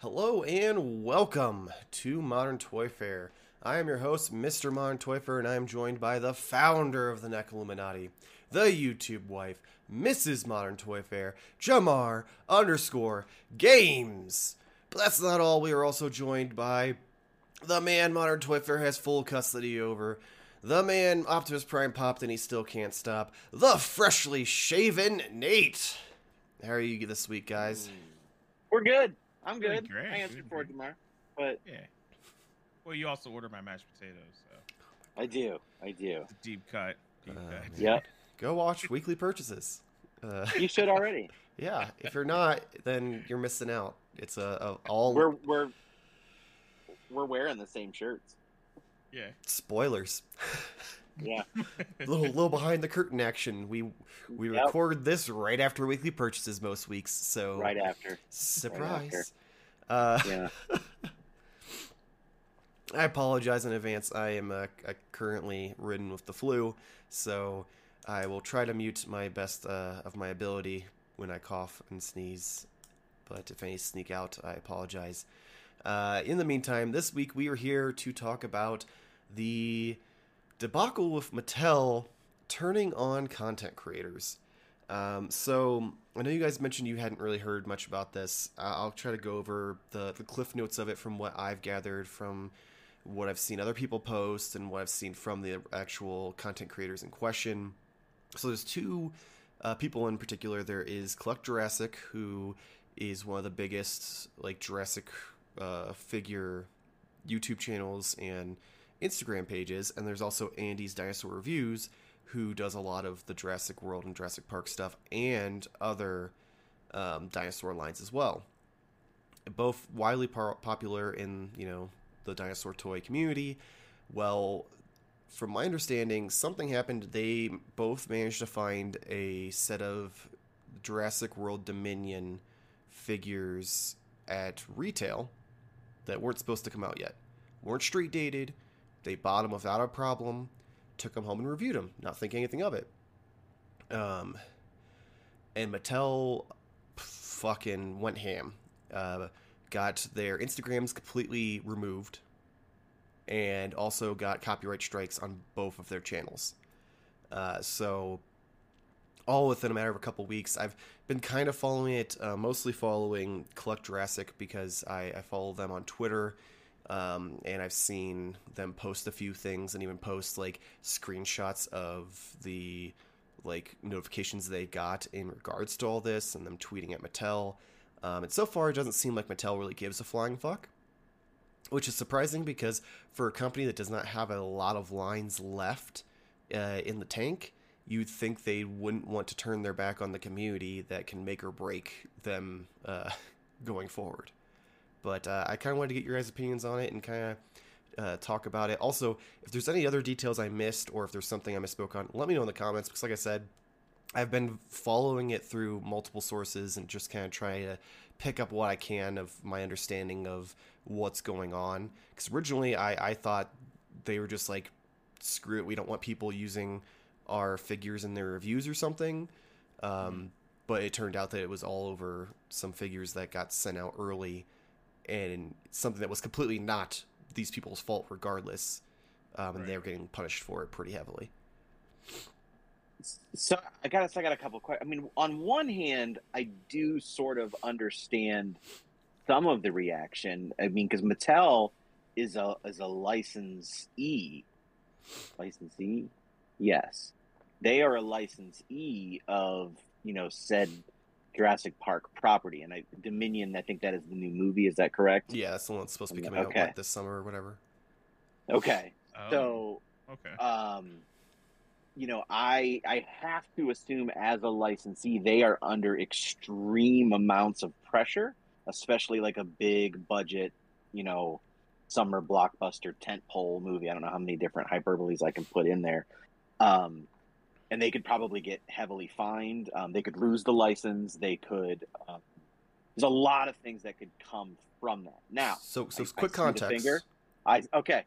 Hello and welcome to Modern Toy Fair. I am your host, Mr. Modern Toy Fair, and I am joined by the founder of the NECA Illuminati, the YouTube wife, Mrs. Modern Toy Fair, Jamar underscore Games. But that's not all. We are also joined by the man Modern Toy Fair has full custody over, the man Optimus Prime popped and he still can't stop, the freshly shaven Nate. How are you this week, guys? We're good. I'm Doing good. great, I answered doing for it great. tomorrow, but Yeah. Well, you also order my mashed potatoes, so I do. I do. it's a deep cut. Deep Uh, cut. Yep. Go watch weekly purchases. Uh, You should already. yeah, if you're not, then you're missing out. It's a, a all We're we're we're wearing the same shirts. Yeah. spoilers. Yeah. little little behind the curtain action. We we Yep. record this right after weekly purchases most weeks, so Right after. surprise. uh, Yeah. I apologize in advance. I am uh, uh, currently ridden with the flu, so I will try to mute my best uh, of my ability when I cough and sneeze. But if any sneak out, I apologize. Uh, in the meantime, this week we are here to talk about the debacle with Mattel turning on content creators. Um, so I know you guys mentioned you hadn't really heard much about this. Uh, I'll try to go over the, the cliff notes of it from what I've gathered from what I've seen other people post and what I've seen from the actual content creators in question. So there's two uh, people in particular. There is Collect Jurassic, who is one of the biggest like Jurassic uh, figure YouTube channels and Instagram pages, and there's also Andy's Dinosaur Reviews, who does a lot of the Jurassic World and Jurassic Park stuff and other um, dinosaur lines as well. Both widely par- popular in you know the dinosaur toy community. Well, from my understanding, something happened. They both managed to find a set of Jurassic World Dominion figures at retail that weren't supposed to come out yet. weren't street dated. They bought them without a problem, took them home and reviewed them, not thinking anything of it. Um, and Mattel fucking went ham. Uh, got their Instagrams completely removed, and also got copyright strikes on both of their channels. Uh, so, all within a matter of a couple weeks, I've been kind of following it, uh, mostly following Collect Jurassic because I, I follow them on Twitter. Um, and I've seen them post a few things and even post like screenshots of the like notifications they got in regards to all this and them tweeting at Mattel. Um, and so far, it doesn't seem like Mattel really gives a flying fuck, which is surprising because for a company that does not have a lot of lines left uh, in the tank, you'd think they wouldn't want to turn their back on the community that can make or break them uh, going forward. But uh, I kind of wanted to get your guys' opinions on it and kind of uh, talk about it. Also, if there's any other details I missed or if there's something I misspoke on, let me know in the comments because, like I said, I've been following it through multiple sources and just kind of trying to pick up what I can of my understanding of what's going on. Because originally I, I thought they were just like, screw it, we don't want people using our figures in their reviews or something. Um, but it turned out that it was all over some figures that got sent out early and something that was completely not these people's fault regardless. Um, and they Right. were getting punished for it pretty heavily. So I got I got a couple questions. I mean, on one hand, I do sort of understand some of the reaction. I mean, because Mattel is a is a licensee, licensee, yes, they are a licensee of you know said Jurassic Park property, and I, Dominion. I think that is the new movie. Is that correct? Yeah, that's the one that's supposed to be coming out what, this summer or whatever. Okay, Oh, so okay. um you know i i have to assume as a licensee they are under extreme amounts of pressure especially like a big budget you know summer blockbuster tentpole movie i don't know how many different hyperboles i can put in there um and they could probably get heavily fined um, they could lose the license they could um, there's a lot of things that could come from that now So, so I- quick context. i okay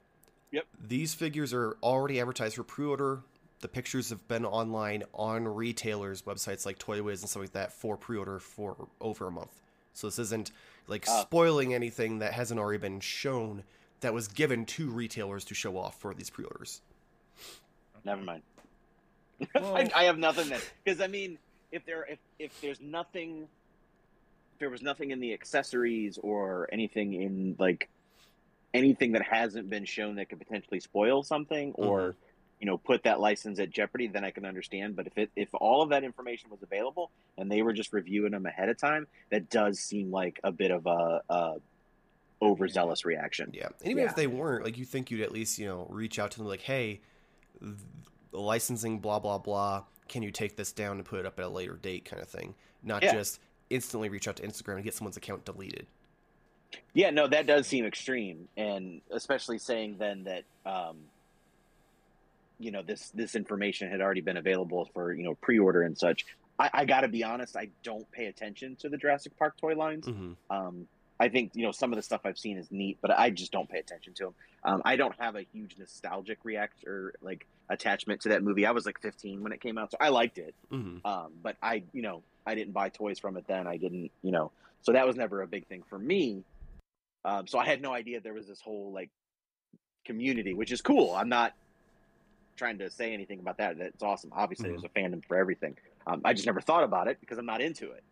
Yep. These figures are already advertised for pre-order. The pictures have been online on retailers' websites like Toy Wiz and stuff like that for pre-order for over a month. So this isn't like Oh. spoiling anything that hasn't already been shown that was given to retailers to show off for these pre-orders. Never mind. Well- I, I have nothing that because I mean, if there if if there's nothing, if there was nothing in the accessories or anything in like anything that hasn't been shown that could potentially spoil something or mm-hmm. you know put that license at jeopardy, then I can understand. But if it if all of that information was available and they were just reviewing them ahead of time, that does seem like a bit of a, a overzealous reaction. Yeah, and even Yeah. if they weren't, like you think you'd at least you know reach out to them like, hey, th- the licensing, blah blah blah. Can you take this down and put it up at a later date, kind of thing? Not Yeah. just instantly reach out to Instagram and get someone's account deleted. Yeah, no, that does seem extreme, and especially saying then that um, you know this this information had already been available for you know pre-order and such. I, I got to be honest, I don't pay attention to the Jurassic Park toy lines. hmm Um, I think you know some of the stuff I've seen is neat, but I just don't pay attention to them. Um, I don't have a huge nostalgic react or like attachment to that movie. I was like 15 when it came out, so I liked it. hmm Um, but I, you know, I didn't buy toys from it then. I didn't, you know, so that was never a big thing for me. Um, so I had no idea there was this whole like community, which is cool. I'm not trying to say anything about that. That's awesome. Obviously, Mhm. there's a fandom for everything. Um, I just never thought about it because I'm not into it.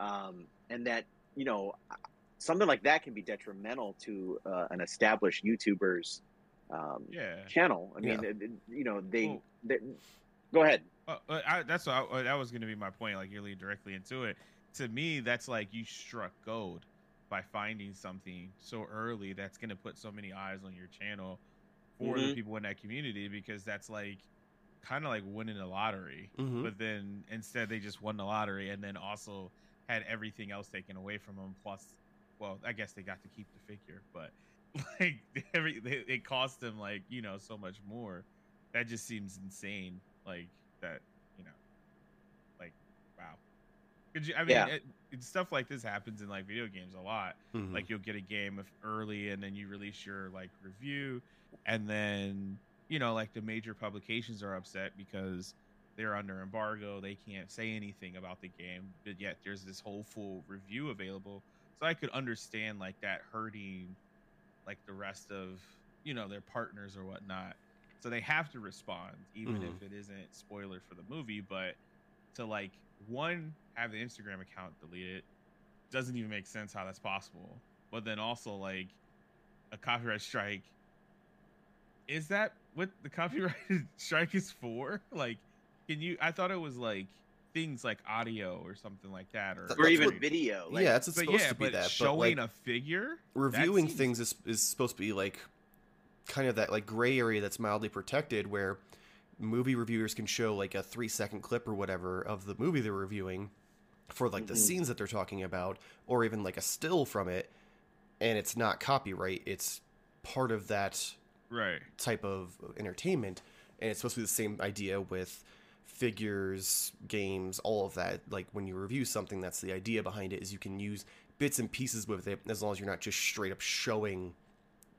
Um, and that, you know, something like that can be detrimental to uh, an established YouTuber's um, Yeah. channel. I mean, Yeah. it- it- you know, they, Well- they go ahead. Uh, uh, I, that's what I, uh, that was going to be my point. Like you lead directly into it. To me, that's like you struck gold by finding something so early that's going to put so many eyes on your channel for the Mhm. people in that community because that's like kind of like winning the lottery. Mhm. But then instead they just won the lottery and then also had everything else taken away from them. Plus, well, I guess they got to keep the figure, but like every they, it cost them like you know so much more. That just seems insane. Like that, you know, like wow. Could you? I mean, Yeah. it, it, stuff like this happens in like video games a lot. Mhm. Like you'll get a game if early, and then you release your like review, and then you know like the major publications are upset because they're under embargo. They can't say anything about the game, but yet there's this whole full review available. So I could understand like that hurting like the rest of you know their partners or whatnot. So they have to respond, even Mhm. if it isn't spoiler for the movie. But to like one have the Instagram account deleted doesn't even make sense how that's possible. But then also like a copyright strike. Is that what the copyright strike is for? Like, can you? I thought it was like things like audio or something like that, or Th- or That's even what- video. Like, yeah, it's but supposed yeah, to be but that. But showing like, a figure, that reviewing seems- things is, is supposed to be like kind of that like gray area that's mildly protected where movie reviewers can show like a three second clip or whatever of the movie they're reviewing for like the Mhm. scenes that they're talking about or even like a still from it and it's not copyright it's part of that right? type of entertainment and it's supposed to be the same idea with figures games all of that like when you review something that's the idea behind it is you can use bits and pieces with it as long as you're not just straight up showing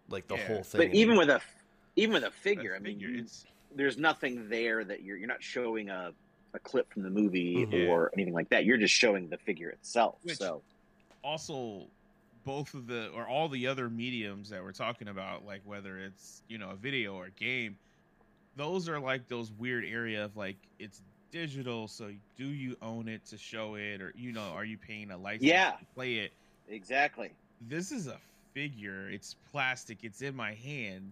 like the Yeah. whole thing but even with a even with a A figure, I mean, figure, it's there's nothing there that you're you're not showing a, a clip from the movie Mhm. or anything like that. You're just showing the figure itself. Which- so also both of the or all the other mediums that we're talking about like whether it's you know a video or a game those are like those weird area of like it's digital so do you own it to show it or you know are you paying a license Yeah. to play it? Exactly. this is a figure. It's plastic. It's in my hand.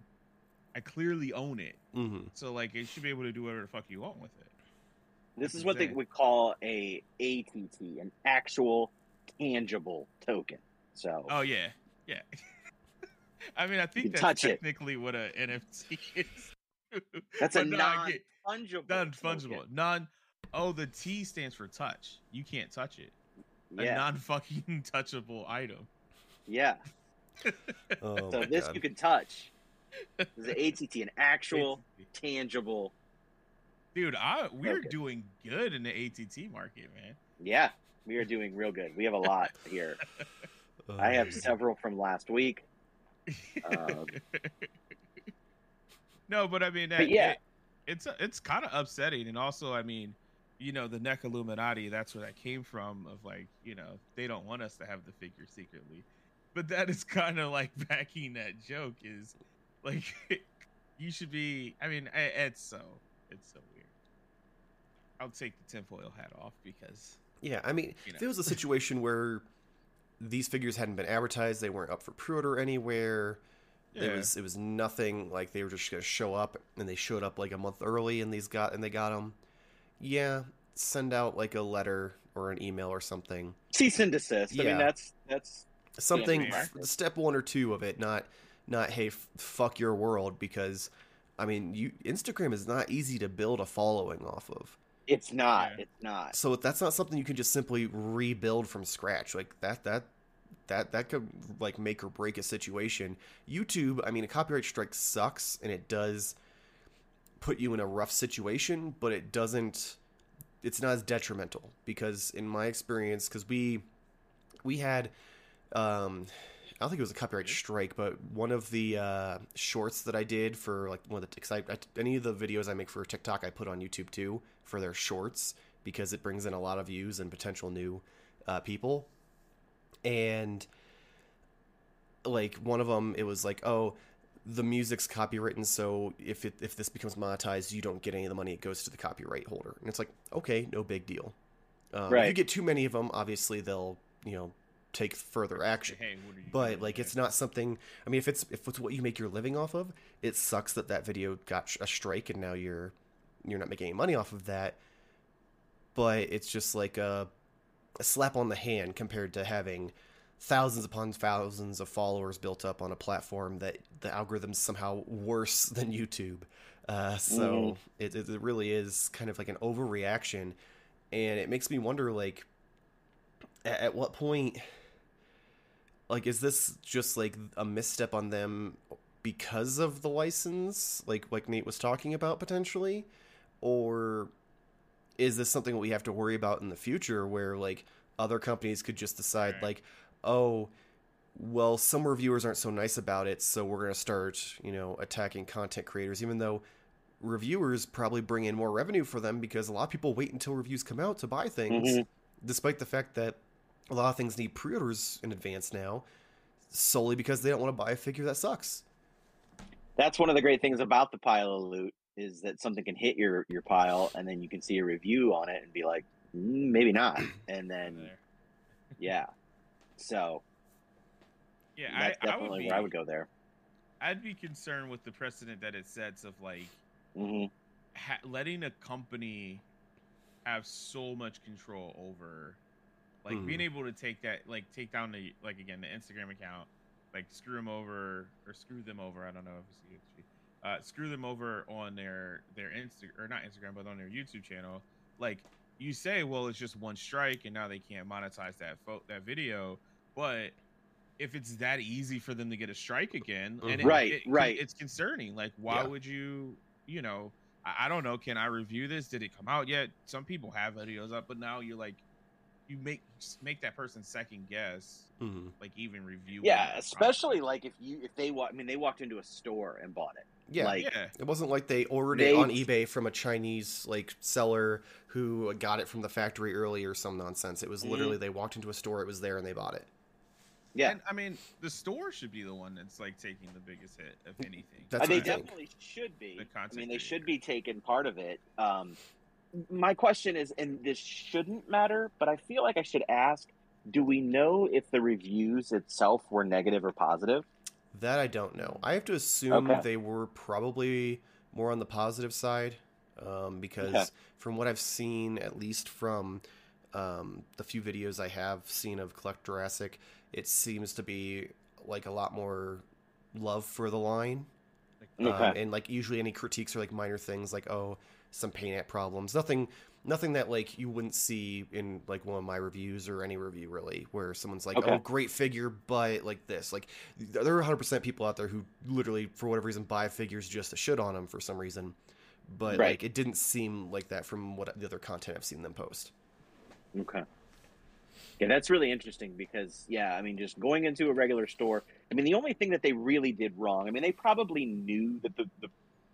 I clearly own it. Hmm so like it should be able to do whatever the fuck you want with it. This That's is what they would call a ATT, an actual tangible token. So oh yeah. Yeah. I mean i think that's touch it. technically what a nft is that's a But no, I get- non-fungible. non-fungible non oh the t stands for touch you can't touch it a non-fucking touchable item yeah. oh So this God. you can touch. This is an ATT, an actual tangible. dude i we're Okay. doing good in the att market man Yeah, we are doing real good. We have a lot here. I have Oh, several from last week. Um, no but i mean that, but yeah. it- it's uh, it's kind of upsetting and also i mean you know, the NECA Illuminati, that's where that came from. Of like, you know, they don't want us to have the figure secretly, but that is kind of like backing that joke. Is like, you should be. I mean, it's so it's so weird. I'll take the tinfoil hat off because. Yeah, I mean, you know. if it was a situation where these figures hadn't been advertised, they weren't up for pre-order anywhere. Yeah. It was it was nothing like they were just gonna show up, and they showed up like a month early, and these got and they got them. Yeah, send out like a letter or an email or something. Cease and desist. Yeah. I mean, that's that's something. Step one or two of it, not not hey f- fuck your world because I mean, you Instagram is not easy to build a following off of. It's not. Yeah. It's not. So that's not something you can just simply rebuild from scratch. Like that that that that could like make or break a situation. YouTube, I mean, a copyright strike sucks and it does put you in a rough situation, but it doesn't it's not as detrimental because in my experience cuz we we had um I don't think it was a copyright strike, but one of the uh, shorts that I did for like one of the I, I, any of the videos I make for TikTok I put on YouTube too for their shorts because it brings in a lot of views and potential new uh, people. And like one of them, it was like, oh, the music's copywritten, so if it, if this becomes monetized, you don't get any of the money; it goes to the copyright holder. And it's like, okay, no big deal. Um, right. If you get too many of them, obviously they'll you know take further action. Hey, but like, it's not something. I mean, if it's if it's what you make your living off of, it sucks that that video got a strike and now you're you're not making any money off of that. But it's just like a, a slap on the hand compared to having thousands upon thousands of followers built up on a platform that the algorithm's somehow worse than YouTube. Uh, so mm. it, it really is kind of like an overreaction, and it makes me wonder, like, at, at what point like is this just like a misstep on them because of the license like like Nate was talking about potentially or is this something that we have to worry about in the future where like other companies could just decide like oh well some reviewers aren't so nice about it so we're going to start you know attacking content creators even though reviewers probably bring in more revenue for them because a lot of people wait until reviews come out to buy things mm-hmm. despite the fact that a lot of things need pre-orders in advance now solely because they don't want to buy a figure that sucks that's one of the great things about the pile of loot is that something can hit your your pile and then you can see a review on it and be like mm, maybe not and then yeah so yeah that's I, definitely I be, where i would go there i'd be concerned with the precedent that it sets of like mm-hmm. ha- letting a company have so much control over like mm. being able to take that, like take down the like again the Instagram account, like screw them over or screw them over. I don't know if it's uh, screw them over on their their Insta or not Instagram, but on their YouTube channel. Like you say, well, it's just one strike, and now they can't monetize that fo- that video. But if it's that easy for them to get a strike again, and right, it, it, right, it's concerning. Like, why yeah. would you? You know, I, I don't know. Can I review this? Did it come out yet? Some people have videos up, but now you're like, you make make that person second guess, mm-hmm. like even review. Yeah, especially like if you if they walk. I mean, they walked into a store and bought it. Yeah, like, yeah. It wasn't like they ordered they, it on eBay from a Chinese like seller who got it from the factory early or some nonsense. It was mm-hmm. literally mm-hmm. they walked into a store, it was there, and they bought it. Yeah, and, I mean, the store should be the one that's like taking the biggest hit, of anything. That's they definitely should be. The I mean, they should be taking part of it. Um, my question is, and this shouldn't matter, but I feel like I should ask: Do we know if the reviews itself were negative or positive? That I don't know. I have to assume okay. they were probably more on the positive side, um, because okay. from what I've seen, at least from um, the few videos I have seen of Collect Jurassic, it seems to be like a lot more love for the line. Okay. Um, and like usually any critiques are like minor things like oh some paint app problems. Nothing nothing that like you wouldn't see in like one of my reviews or any review really where someone's like okay. oh great figure but like this like there are 100% people out there who literally for whatever reason buy figures just to shit on them for some reason but right. like it didn't seem like that from what the other content i've seen them post okay yeah that's really interesting because yeah i mean just going into a regular store i mean the only thing that they really did wrong i mean they probably knew that the, the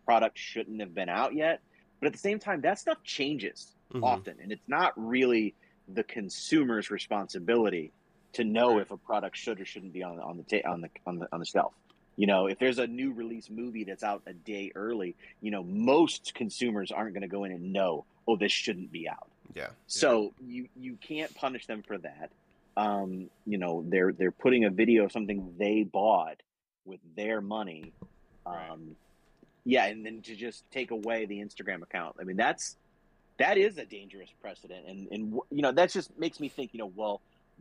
product shouldn't have been out yet but at the same time, that stuff changes. Mhm. often, and it's not really the consumer's responsibility to know if a product should or shouldn't be on on the ta- on the on the on the shelf. You know, if there's a new release movie that's out a day early, you know, most consumers aren't going to go in and know, oh, this shouldn't be out. Yeah. So you you can't punish them for that. Um, you know, they're they're putting a video of something they bought with their money. Um, Right. yeah, and then to just take away the Instagram account. I mean, that's that is a dangerous precedent, and and you know that just makes me think. You know, well,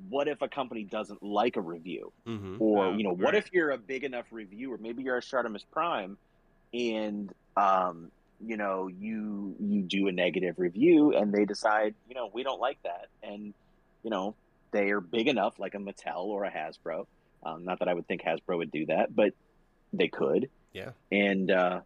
what if a company doesn't like a review? Mm-hmm. or Oh, you know what right. if you're a big enough reviewer maybe you're a Shartimus Prime and um you know you you do a negative review and they decide you know we don't like that and you know they are big enough like a Mattel or a Hasbro um, not that I would think Hasbro would do that but they could Yeah. and uh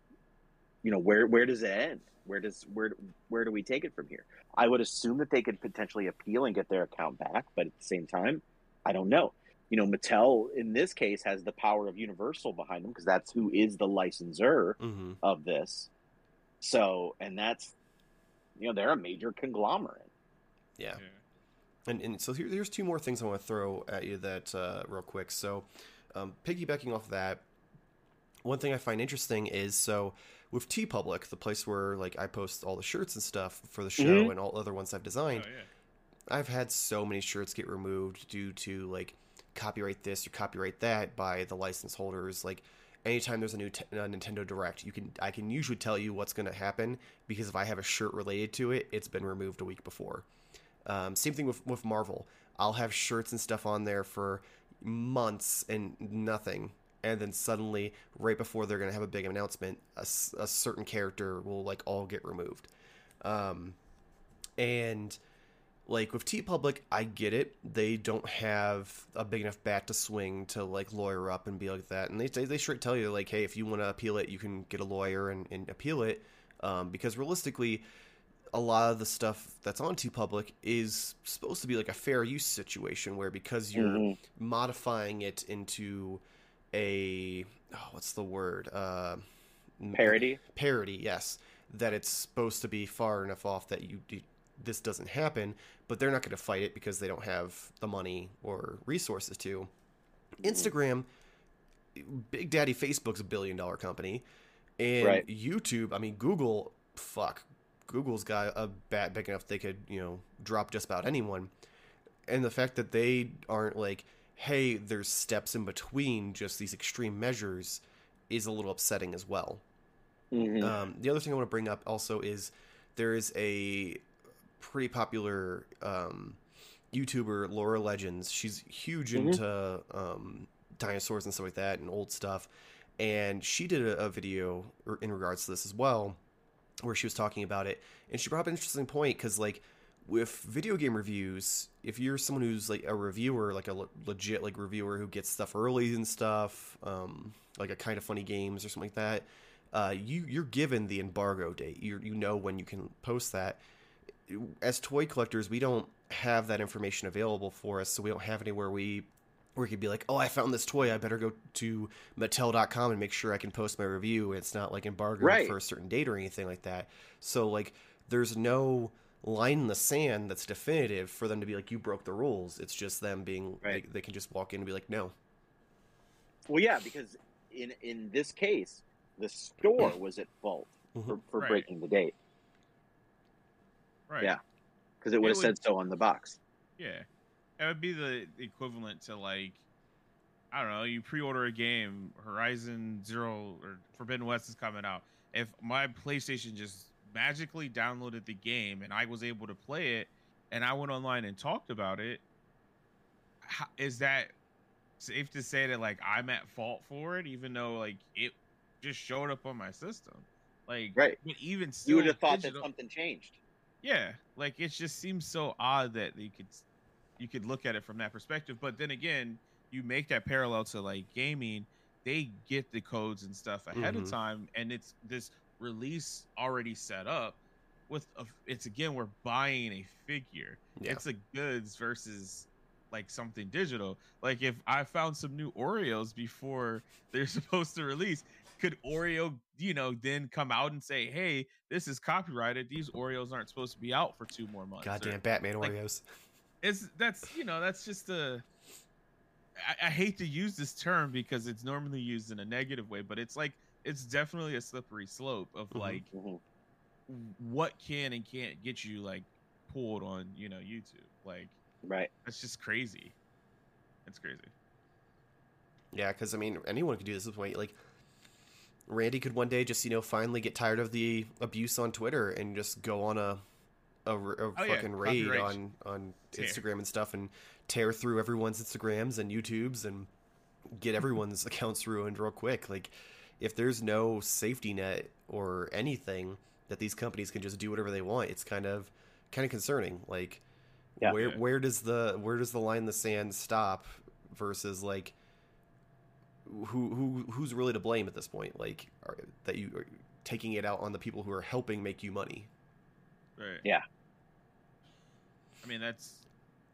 you know where where does it end where does where where do we take it from here I would assume that they could potentially appeal and get their account back but at the same time I don't know you know, Mattel in this case has the power of Universal behind them because that's who is the licensor Mm-hmm. of this. So, and that's, you know, they're a major conglomerate. Yeah. Yeah. And, and so here, here's two more things I want to throw at you that uh, real quick. So, um, piggybacking off that, one thing I find interesting is so with TeePublic, the place where like I post all the shirts and stuff for the show Mhm. and all other ones I've Oh, designed. yeah. I've had so many shirts get removed due to like copyright this or copyright that by the license holders. Like anytime there's a new t- uh, Nintendo Direct, you can I can usually tell you what's going to happen because if I have a shirt related to it, it's been removed a week before. Um, same thing with with Marvel. I'll have shirts and stuff on there for months and nothing. And then suddenly, right before they're gonna have a big announcement, a certain character will like all get removed. Um, and like with TeePublic, I get it. They don't have a big enough bat to swing to like lawyer up and be like that. And they they, they straight tell you like, hey, if you want to appeal it, you can get a lawyer and, and appeal it. Um, because realistically, a lot of the stuff that's on TeePublic is supposed to be like a fair use situation where because you're Mhm. modifying it into a oh, what's the word uh, Parody. parody, yes, that it's supposed to be far enough off that you, you this doesn't happen, but they're not going to fight it because they don't have the money or resources to. Instagram, Big Daddy Facebook's a billion dollar company, and Right. YouTube, I mean Google, fuck, Google's got a bat big enough they could you know drop just about anyone, and the fact that they aren't like, hey, there's steps in between just these extreme measures is a little upsetting as well. Mhm. Um, the other thing I want to bring up also is there is a pretty popular um, YouTuber, Laura Legends. She's huge Mhm. into um, dinosaurs and stuff like that and old stuff. And she did a, a video in regards to this as well, where she was talking about it. And she brought up an interesting point because, like, with video game reviews, if you're someone who's like a reviewer, like a le- legit like reviewer who gets stuff early and stuff, um, like a Kinda Funny Games or something like that, uh, you you're given the embargo date. You you know when you can post that. As toy collectors, we don't have that information available for us, so we don't have anywhere we where we could be like, oh, I found this toy. I better go to Mattel.com and make sure I can post my review. It's not like embargoed Right. for a certain date or anything like that. So like, there's no line in the sand that's definitive for them to be like, you broke the rules. It's just them being Right. they, they can just walk in and be like, no. Well, yeah, because in in this case, the store was at fault for, Mhm. for Right. breaking the date Right. Yeah. because it would have said so on the box. Yeah. It would be the equivalent to like I don't know, you pre-order a game, Horizon Zero or Forbidden West is coming out. If my PlayStation just magically downloaded the game and I was able to play it and I went online and talked about it, how, is that safe to say that like I'm at fault for it even though like it just showed up on my system? Like Right. but even still You would have thought digital- that something changed. yeah, like it just seems so odd that you could you could look at it from that perspective. But then again, you make that parallel to like gaming, they get the codes and stuff ahead Mhm. of time, and it's this release already set up. With a, it's again, we're buying a figure. Yeah. It's a goods versus like something digital. Like if I found some new Oreos before they're supposed to release, could Oreo, you know, then come out and say, "Hey, this is copyrighted. These Oreos aren't supposed to be out for two more months." or- Goddamn Batman like- Oreos. it's that's you know that's just a I, I hate to use this term because it's normally used in a negative way but it's like it's definitely a slippery slope of Mhm. like Mhm. what can and can't get you like pulled on you know youtube like Right. that's just crazy it's crazy Yeah, because I mean, anyone could do this at this point. Like, Randy could one day just you know finally get tired of the abuse on Twitter and just go on a Oh, yeah, fucking raid on on tear. Instagram and stuff and tear through everyone's Instagrams and YouTubes and get everyone's accounts ruined real quick. Like, if there's no safety net or anything that these companies can just do whatever they want, it's kind of kind of concerning. Like, Yeah. where where does the where does the line in the sand stop versus like who who who's really to blame at this point? Like are, that you are taking it out on the people who are helping make you money. right Yeah. i mean that's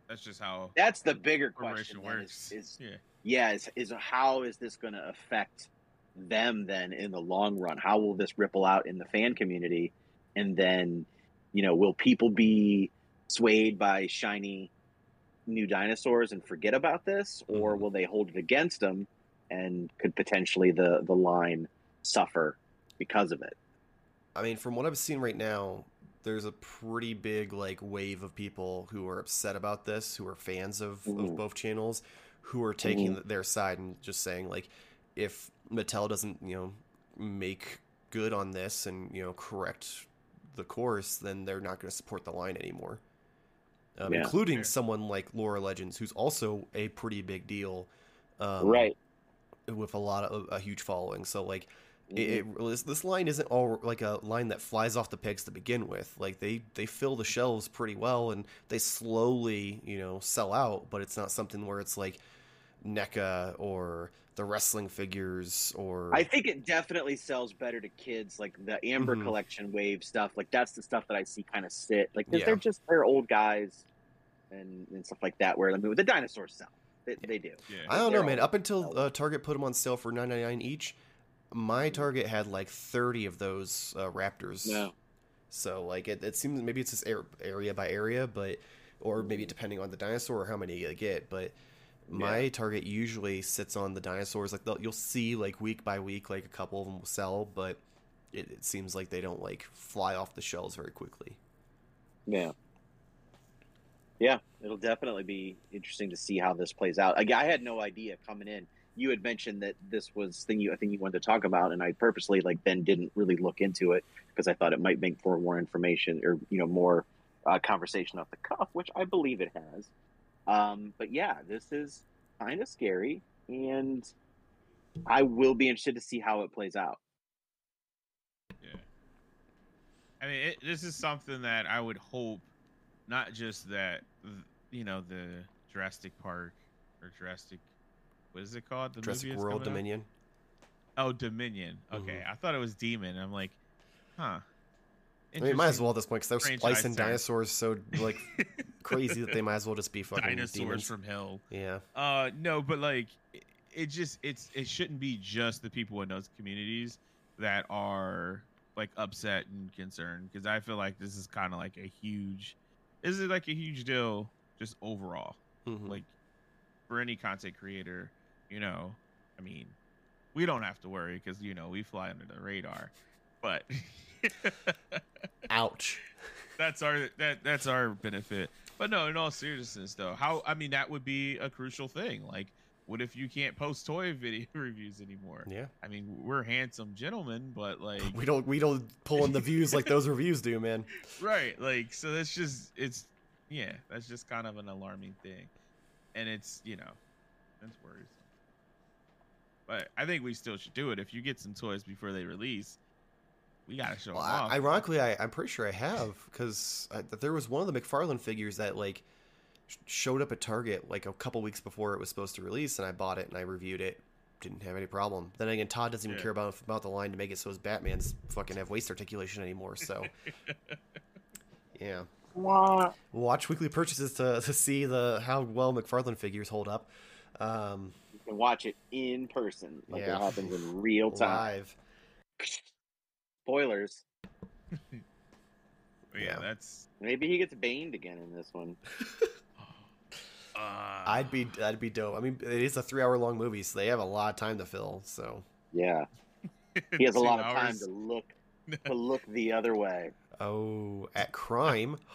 that's just how That's the bigger question. corporation works Is, is yeah yeah, is, is how is this going to affect them then in the long run? How will this ripple out in the fan community? And then, you know, will people be swayed by shiny new dinosaurs and forget about this, or Mhm. will they hold it against them and could potentially the the line suffer because of it? I mean, from what I've seen right now, there's a pretty big like wave of people who are upset about this, who are fans of, of Mhm. both channels, who are taking their side and just saying like, if Mattel doesn't you know make good on this and you know correct the course, then they're not going to support the line anymore. Um, Yeah. including Fair. someone like Laura Legends, who's also a pretty big deal, um, right. With a lot of a huge following, so like it, it this, this line isn't all like a line that flies off the pegs to begin with. Like they they fill the shelves pretty well, and they slowly you know sell out. But it's not something where it's like NECA or the wrestling figures or I think it definitely sells better to kids, like the Amber Mhm. Collection Wave stuff. Like that's the stuff that I see kind of sit. like Yeah. they're just they're old guys and, and stuff like that. Where I mean, the dinosaurs sell, they, they do. yeah I don't know, they're man. Up until uh, Target put them on sale for nine ninety nine each, my Target had like thirty of those uh, Raptors. No, So like it, it seems maybe it's just area by area, but or maybe depending on the dinosaur or how many you get. But my target usually sits on the dinosaurs. Like you'll see like week by week, like a couple of them will sell, but it, it seems like they don't like fly off the shelves very quickly. yeah, yeah. It'll definitely be interesting to see how this plays out. Like, I had no idea coming in. You had mentioned that this was thing you I think you wanted to talk about, and I purposely like then didn't really look into it because I thought it might make for more information or you know more uh, conversation off the cuff, which I believe it has. Um, but yeah, this is kind of scary, and I will be interested to see how it plays out. Yeah. I mean, it, this is something that I would hope, not just that, you know, the Jurassic Park or Jurassic, what is it called? The Jurassic movie World coming out? Dominion. Oh, Dominion. Okay, Mhm. I thought it was Demon. I'm like, huh. I mean, might as well at this point because they're franchise splicing dinosaurs so like crazy that they might as well just be fucking dinosaurs demons. from hell. Yeah. Uh, no, but like, it, it just it's it shouldn't be just the people in those communities that are like upset and concerned because I feel like this is kind of like a huge, this is like a huge deal just overall. Mhm. Like for any content creator, you know, I mean, we don't have to worry because you know we fly under the radar, but Ouch. that's our that that's our benefit. But no, in all seriousness though, how I mean that would be a crucial thing. Like, what if you can't post toy video reviews anymore? Yeah. I mean, we're handsome gentlemen, but like, We don't we don't pull in the views like those reviews do, man. right? Like, so that's just it's yeah, that's just kind of an alarming thing, and it's you know, that's worrisome. But I think we still should do it. If you get some toys before they release, we gotta show Well, them I, ironically, I, I'm pretty sure I have because there was one of the McFarlane figures that like showed up at Target like a couple weeks before it was supposed to release, and I bought it and I reviewed it. Didn't have any problem. Then again, Todd doesn't even Yeah. care about about the line to make it so his Batman's fucking have waist articulation anymore. So yeah, watch weekly purchases to to see the how well McFarlane figures hold up. Um, can watch it in person, like Yeah. it happens in real time. Live. Spoilers. Yeah, Yeah. that's. Maybe he gets baned again in this one. Uh, I'd be that'd be dope. I mean, it is a three hour long movie, so they have a lot of time to fill. So, Yeah, he has a two lot of time to look to look the other way. oh, at crime.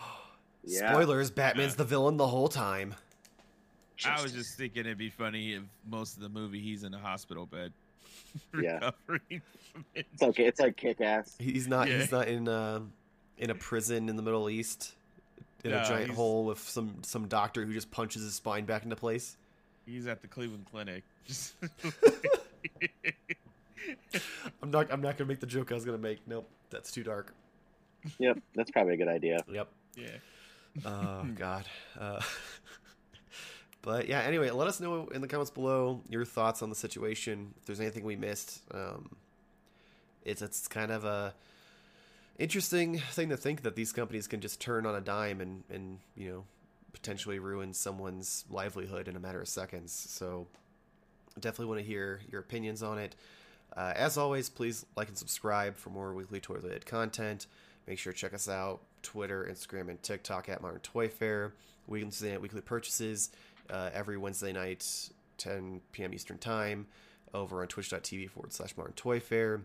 Yeah. Spoilers: Batman's Yeah. the villain the whole time. I was just thinking it'd be funny if most of the movie he's in a hospital bed. Yeah. recovering from it. It's okay. It's like kick ass. He's not. Yeah. He's not in uh, in a prison in the Middle East in No, a giant he's- hole with some some doctor who just punches his spine back into place. He's at the Cleveland Clinic. I'm not. I'm not gonna make the joke I was gonna make. Nope, that's too dark. Yep, that's probably a good idea. Yep. yeah. Oh God. Uh, but yeah. Anyway, let us know in the comments below your thoughts on the situation. If there's anything we missed, um, it's it's kind of a interesting thing to think that these companies can just turn on a dime and and you know potentially ruin someone's livelihood in a matter of seconds. So definitely want to hear your opinions on it. Uh, as always, please like and subscribe for more weekly toy related content. Make sure to check us out Twitter, Instagram, and TikTok at Modern Toy Fair. Wednesday night weekly purchases uh, every Wednesday night, 10 p.m. Eastern Time, over on twitch.tv forward slash Modern Toy Fair.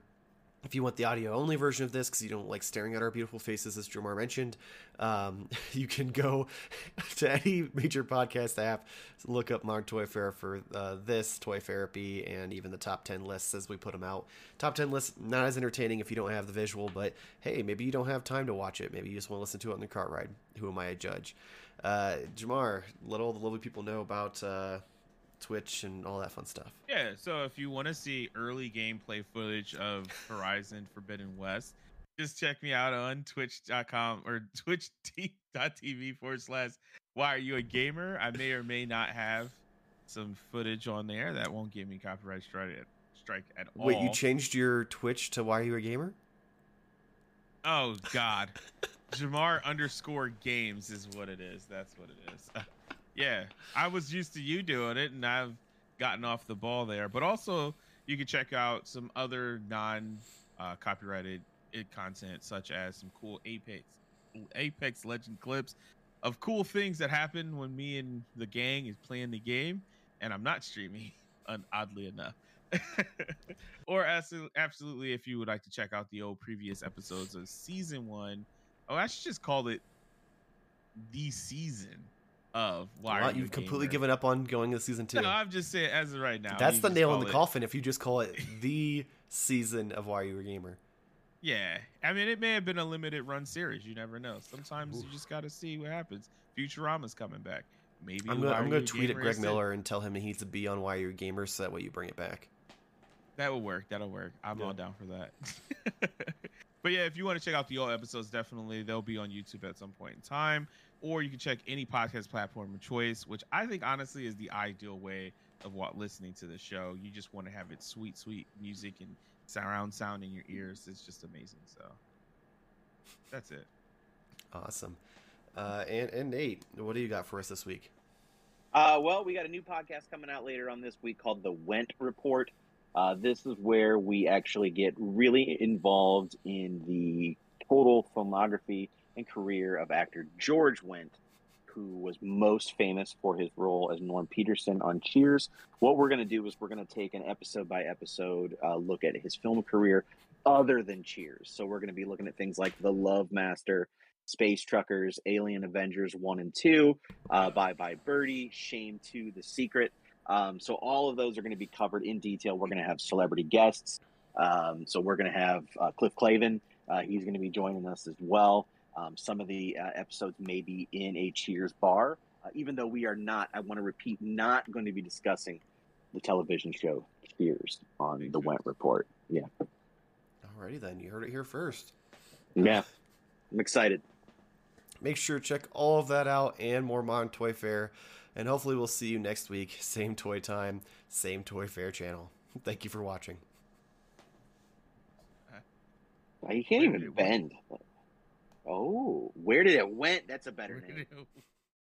If you want the audio only version of this because you don't like staring at our beautiful faces, as Jomar mentioned, um, you can go to any major podcast app, look up Modern Toy Fair for uh, this, Toy Therapy, and even the top 10 lists as we put them out. Top 10 lists, not as entertaining if you don't have the visual, but hey, maybe you don't have time to watch it. Maybe you just want to listen to it on the car ride. Who am I to judge? Uh, Jamar, let all the lovely people know about uh, Twitch and all that fun stuff. Yeah, so if you want to see early gameplay footage of Horizon Forbidden West, just check me out on twitch.com or twitch.tv forward slash why are you a gamer? I may or may not have some footage on there that won't give me copyright strike at, strike at all. Wait, you changed your Twitch to Why Are You a Gamer? Oh, God. Jamar underscore games is what it is. That's what it is. yeah, I was used to you doing it, and I've gotten off the ball there. But also, you can check out some other non uh, copyrighted content, such as some cool Apex Apex Legend clips of cool things that happen when me and the gang is playing the game, and I'm not streaming. Oddly enough. or as, absolutely, if you would like to check out the old previous episodes of season one, oh, I should just call it the season of Why Wow, You you've completely given up on going to season two. No, I'm just saying as of right now. That's the nail in the it- coffin if you just call it the season of Why You a Gamer. Yeah, I mean, it may have been a limited run series. You never know. Sometimes you just got to see what happens. Futurama's coming back. Maybe I'm gonna, I'm gonna tweet at Greg. Miller and tell him he needs to be on Why Are You a Gamer so that way you bring it back. That will work. That'll work. I'm Yeah. all down for that. but yeah, if you want to check out the old episodes, definitely they'll be on YouTube at some point in time, or you can check any podcast platform of choice, which I think honestly is the ideal way of what listening to the show. You just want to have it sweet, sweet music and surround sound in your ears. It's just amazing. So that's it. Awesome. Uh, and, and Nate, what do you got for us this week? Uh, well, we got a new podcast coming out later on this week called The Went Report. Uh, this is where we actually get really involved in the total filmography and career of actor George Wendt, who was most famous for his role as Norm Peterson on Cheers. What we're going to do is we're going to take an episode by episode uh, look at his film career other than Cheers. So we're going to be looking at things like The Love Master, Space Truckers, Alien Avengers 1 and 2, uh, Bye Bye Birdie, Shame 2, The Secret. Um, so all of those are going to be covered in detail. We're going to have celebrity guests. Um, so we're going to have uh, Cliff Clavin. Uh, he's going to be joining us as well. Um, some of the uh, episodes may be in a Cheers bar, uh, even though we are not, I want to repeat, not going to be discussing the television show Cheers on the Went Report. Yeah. Alrighty then, you heard it here first. Yeah. I'm excited. Make sure to check all of that out and more Modern Toy Fair. And hopefully we'll see you next week. Same toy time, same Toy Fair channel. Thank you for watching. You can't even it went? bend. Oh, where did it went? That's a better name.